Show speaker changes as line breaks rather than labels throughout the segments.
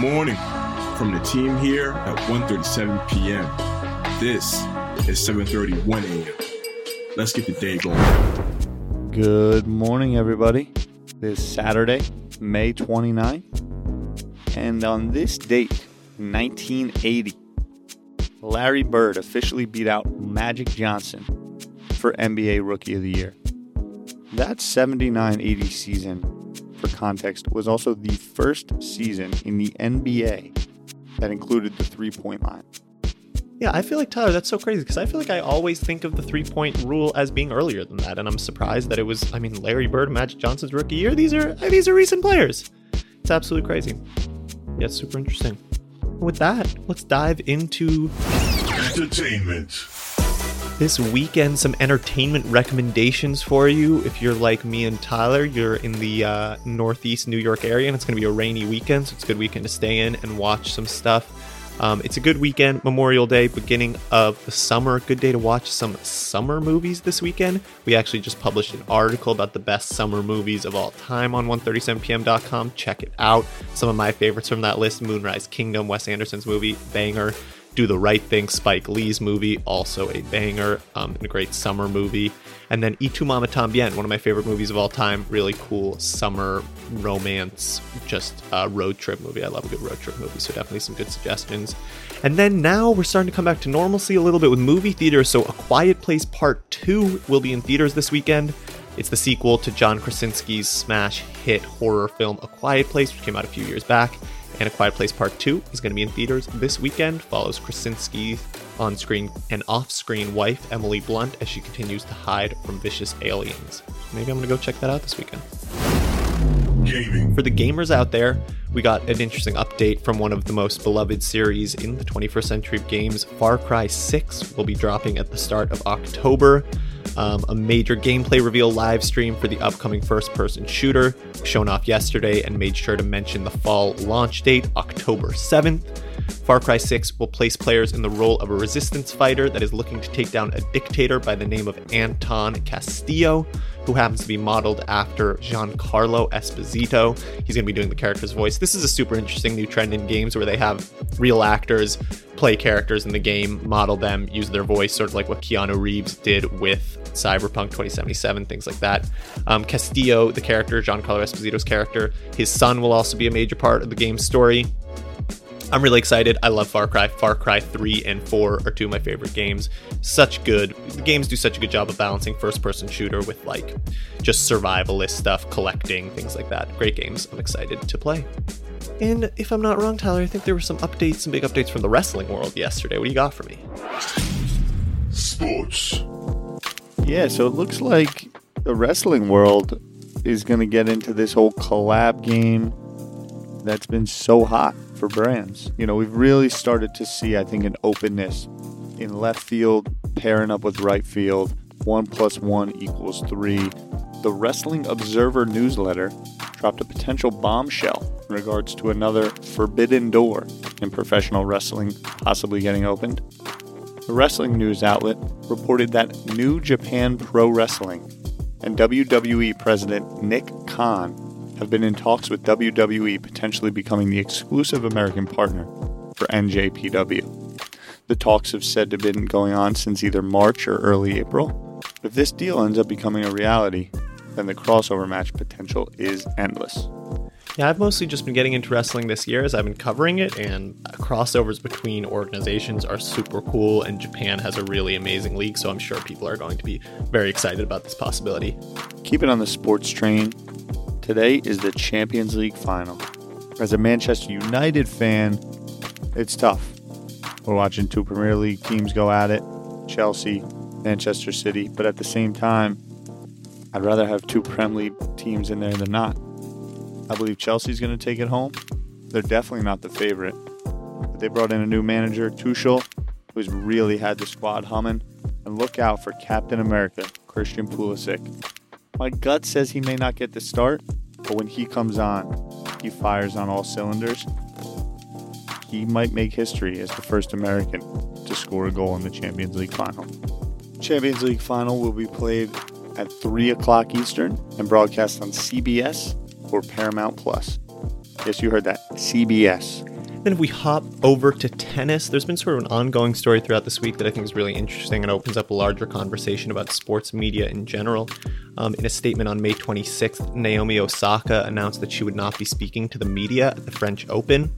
morning from the team here at 1:37 p.m. This is 7:31 a.m. Let's get the day going.
Good morning, everybody. This Saturday, May 29th. And on this date, 1980, Larry Bird officially beat out Magic Johnson for NBA Rookie of the Year. That 79 80 season, for context, was also the first season in the NBA that included the three point line.
Yeah, I feel like Tyler, that's so crazy because I feel like I always think of the three point rule as being earlier than that, and I'm surprised that it was. I mean, Larry Bird, Magic Johnson's rookie year. These are these are recent players. It's absolutely crazy. Yeah, it's super interesting. With that, let's dive into
Entertainment.
This weekend. Some entertainment recommendations for you. If you're like me and Tyler, you're in the uh, Northeast New York area, and it's going to be a rainy weekend, so it's a good weekend to stay in and watch some stuff. Um, it's a good weekend, Memorial Day, beginning of the summer. Good day to watch some summer movies this weekend. We actually just published an article about the best summer movies of all time on 137pm.com. Check it out. Some of my favorites from that list Moonrise Kingdom, Wes Anderson's movie, banger. Do the Right Thing, Spike Lee's movie, also a banger, um, and a great summer movie. And then Y Tu Mama Tambien, one of my favorite movies of all time. Really cool summer romance, just a road trip movie. I love a good road trip movie, so definitely some good suggestions. And then now we're starting to come back to normalcy a little bit with movie theater. So A Quiet Place Part 2 will be in theaters this weekend. It's the sequel to John Krasinski's smash hit horror film A Quiet Place, which came out a few years back. And A Quiet Place Part 2 is going to be in theaters this weekend. Follows Krasinski's on screen and off screen wife, Emily Blunt, as she continues to hide from vicious aliens. Maybe I'm going to go check that out this weekend.
Gaming.
For the gamers out there, we got an interesting update from one of the most beloved series in the 21st century of games. Far Cry 6 will be dropping at the start of October. Um, a major gameplay reveal live stream for the upcoming first person shooter, shown off yesterday, and made sure to mention the fall launch date, October 7th. Far Cry 6 will place players in the role of a resistance fighter that is looking to take down a dictator by the name of Anton Castillo, who happens to be modeled after Giancarlo Esposito. He's going to be doing the character's voice. This is a super interesting new trend in games where they have real actors play characters in the game, model them, use their voice, sort of like what Keanu Reeves did with Cyberpunk 2077, things like that. Um, Castillo, the character, Giancarlo Esposito's character, his son will also be a major part of the game's story. I'm really excited. I love Far Cry. Far Cry 3 and 4 are two of my favorite games. Such good. The games do such a good job of balancing first person shooter with like just survivalist stuff, collecting, things like that. Great games. I'm excited to play. And if I'm not wrong, Tyler, I think there were some updates, some big updates from the wrestling world yesterday. What do you got for me?
Sports.
Yeah, so it looks like the wrestling world is going to get into this whole collab game that's been so hot for brands. You know, we've really started to see, I think, an openness in left field pairing up with right field. One plus one equals three. The Wrestling Observer newsletter dropped a potential bombshell in regards to another forbidden door in professional wrestling possibly getting opened. The wrestling news outlet reported that New Japan Pro Wrestling and WWE President Nick Khan have been in talks with WWE potentially becoming the exclusive American partner for NJPW. The talks have said to have been going on since either March or early April. If this deal ends up becoming a reality, then the crossover match potential is endless.
Yeah, I've mostly just been getting into wrestling this year as I've been covering it, and crossovers between organizations are super cool, and Japan has a really amazing league, so I'm sure people are going to be very excited about this possibility.
Keep it on the sports train. Today is the Champions League final. As a Manchester United fan, it's tough. We're watching two Premier League teams go at it Chelsea, Manchester City, but at the same time, I'd rather have two Prem League teams in there than not. I believe Chelsea's going to take it home. They're definitely not the favorite. But they brought in a new manager, Tuchel, who's really had the squad humming. And look out for Captain America, Christian Pulisic. My gut says he may not get the start, but when he comes on, he fires on all cylinders. He might make history as the first American to score a goal in the Champions League final. Champions League final will be played at 3 o'clock Eastern and broadcast on CBS or Paramount Plus. Yes, you heard that. CBS.
Then, if we hop over to tennis, there's been sort of an ongoing story throughout this week that I think is really interesting and opens up a larger conversation about sports media in general. Um, in a statement on May 26th, Naomi Osaka announced that she would not be speaking to the media at the French Open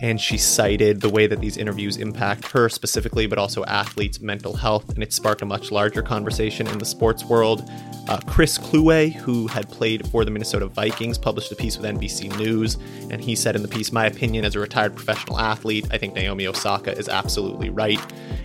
and she cited the way that these interviews impact her specifically, but also athletes' mental health, and it sparked a much larger conversation in the sports world. Uh, Chris Kluwe, who had played for the Minnesota Vikings, published a piece with NBC News, and he said in the piece, My opinion as a retired professional athlete, I think Naomi Osaka is absolutely right.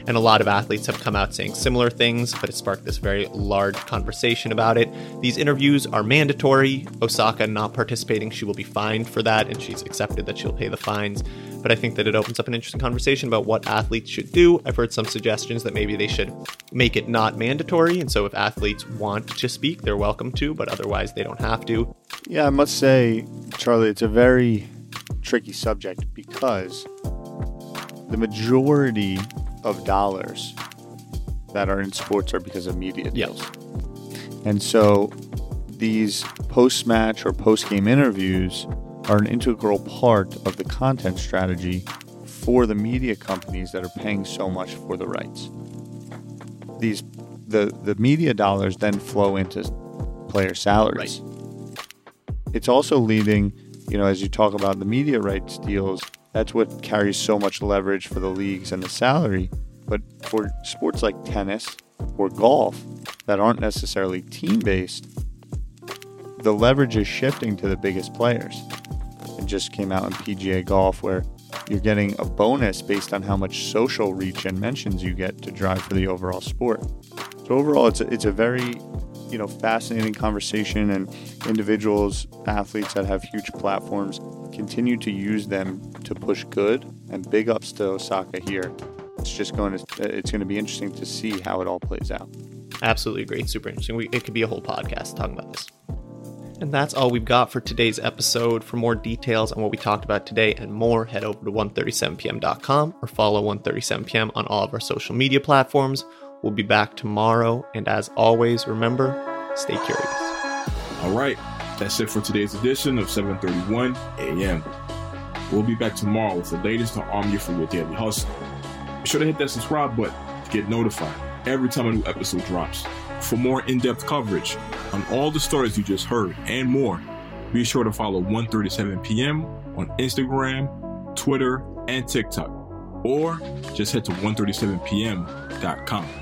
And a lot of athletes have come out saying similar things, but it sparked this very large conversation about it. These interviews are mandatory. Osaka not participating, she will be fined for that, and she's accepted that she'll pay the fines but I think that it opens up an interesting conversation about what athletes should do. I've heard some suggestions that maybe they should make it not mandatory. And so if athletes want to speak, they're welcome to, but otherwise they don't have to.
Yeah, I must say, Charlie, it's a very tricky subject because the majority of dollars that are in sports are because of media deals.
Yes.
And so these post match or post game interviews are an integral part of the content strategy for the media companies that are paying so much for the rights. These the the media dollars then flow into player salaries.
Right.
It's also leading, you know, as you talk about the media rights deals, that's what carries so much leverage for the leagues and the salary. But for sports like tennis or golf that aren't necessarily team based, the leverage is shifting to the biggest players. It just came out in PGA Golf where you're getting a bonus based on how much social reach and mentions you get to drive for the overall sport. So overall, it's a, it's a very you know fascinating conversation, and individuals, athletes that have huge platforms continue to use them to push good. And big ups to Osaka here. It's just going to it's going to be interesting to see how it all plays out.
Absolutely great, super interesting. We, it could be a whole podcast talking about this. And that's all we've got for today's episode. For more details on what we talked about today and more, head over to 137pm.com or follow 137pm on all of our social media platforms. We'll be back tomorrow. And as always, remember, stay curious.
All right, that's it for today's edition of 7:31 a.m. We'll be back tomorrow with the latest to arm you for your daily hustle. Be sure to hit that subscribe button to get notified every time a new episode drops. For more in-depth coverage on all the stories you just heard and more, be sure to follow 137 p.m. on Instagram, Twitter, and TikTok, or just head to 137pm.com.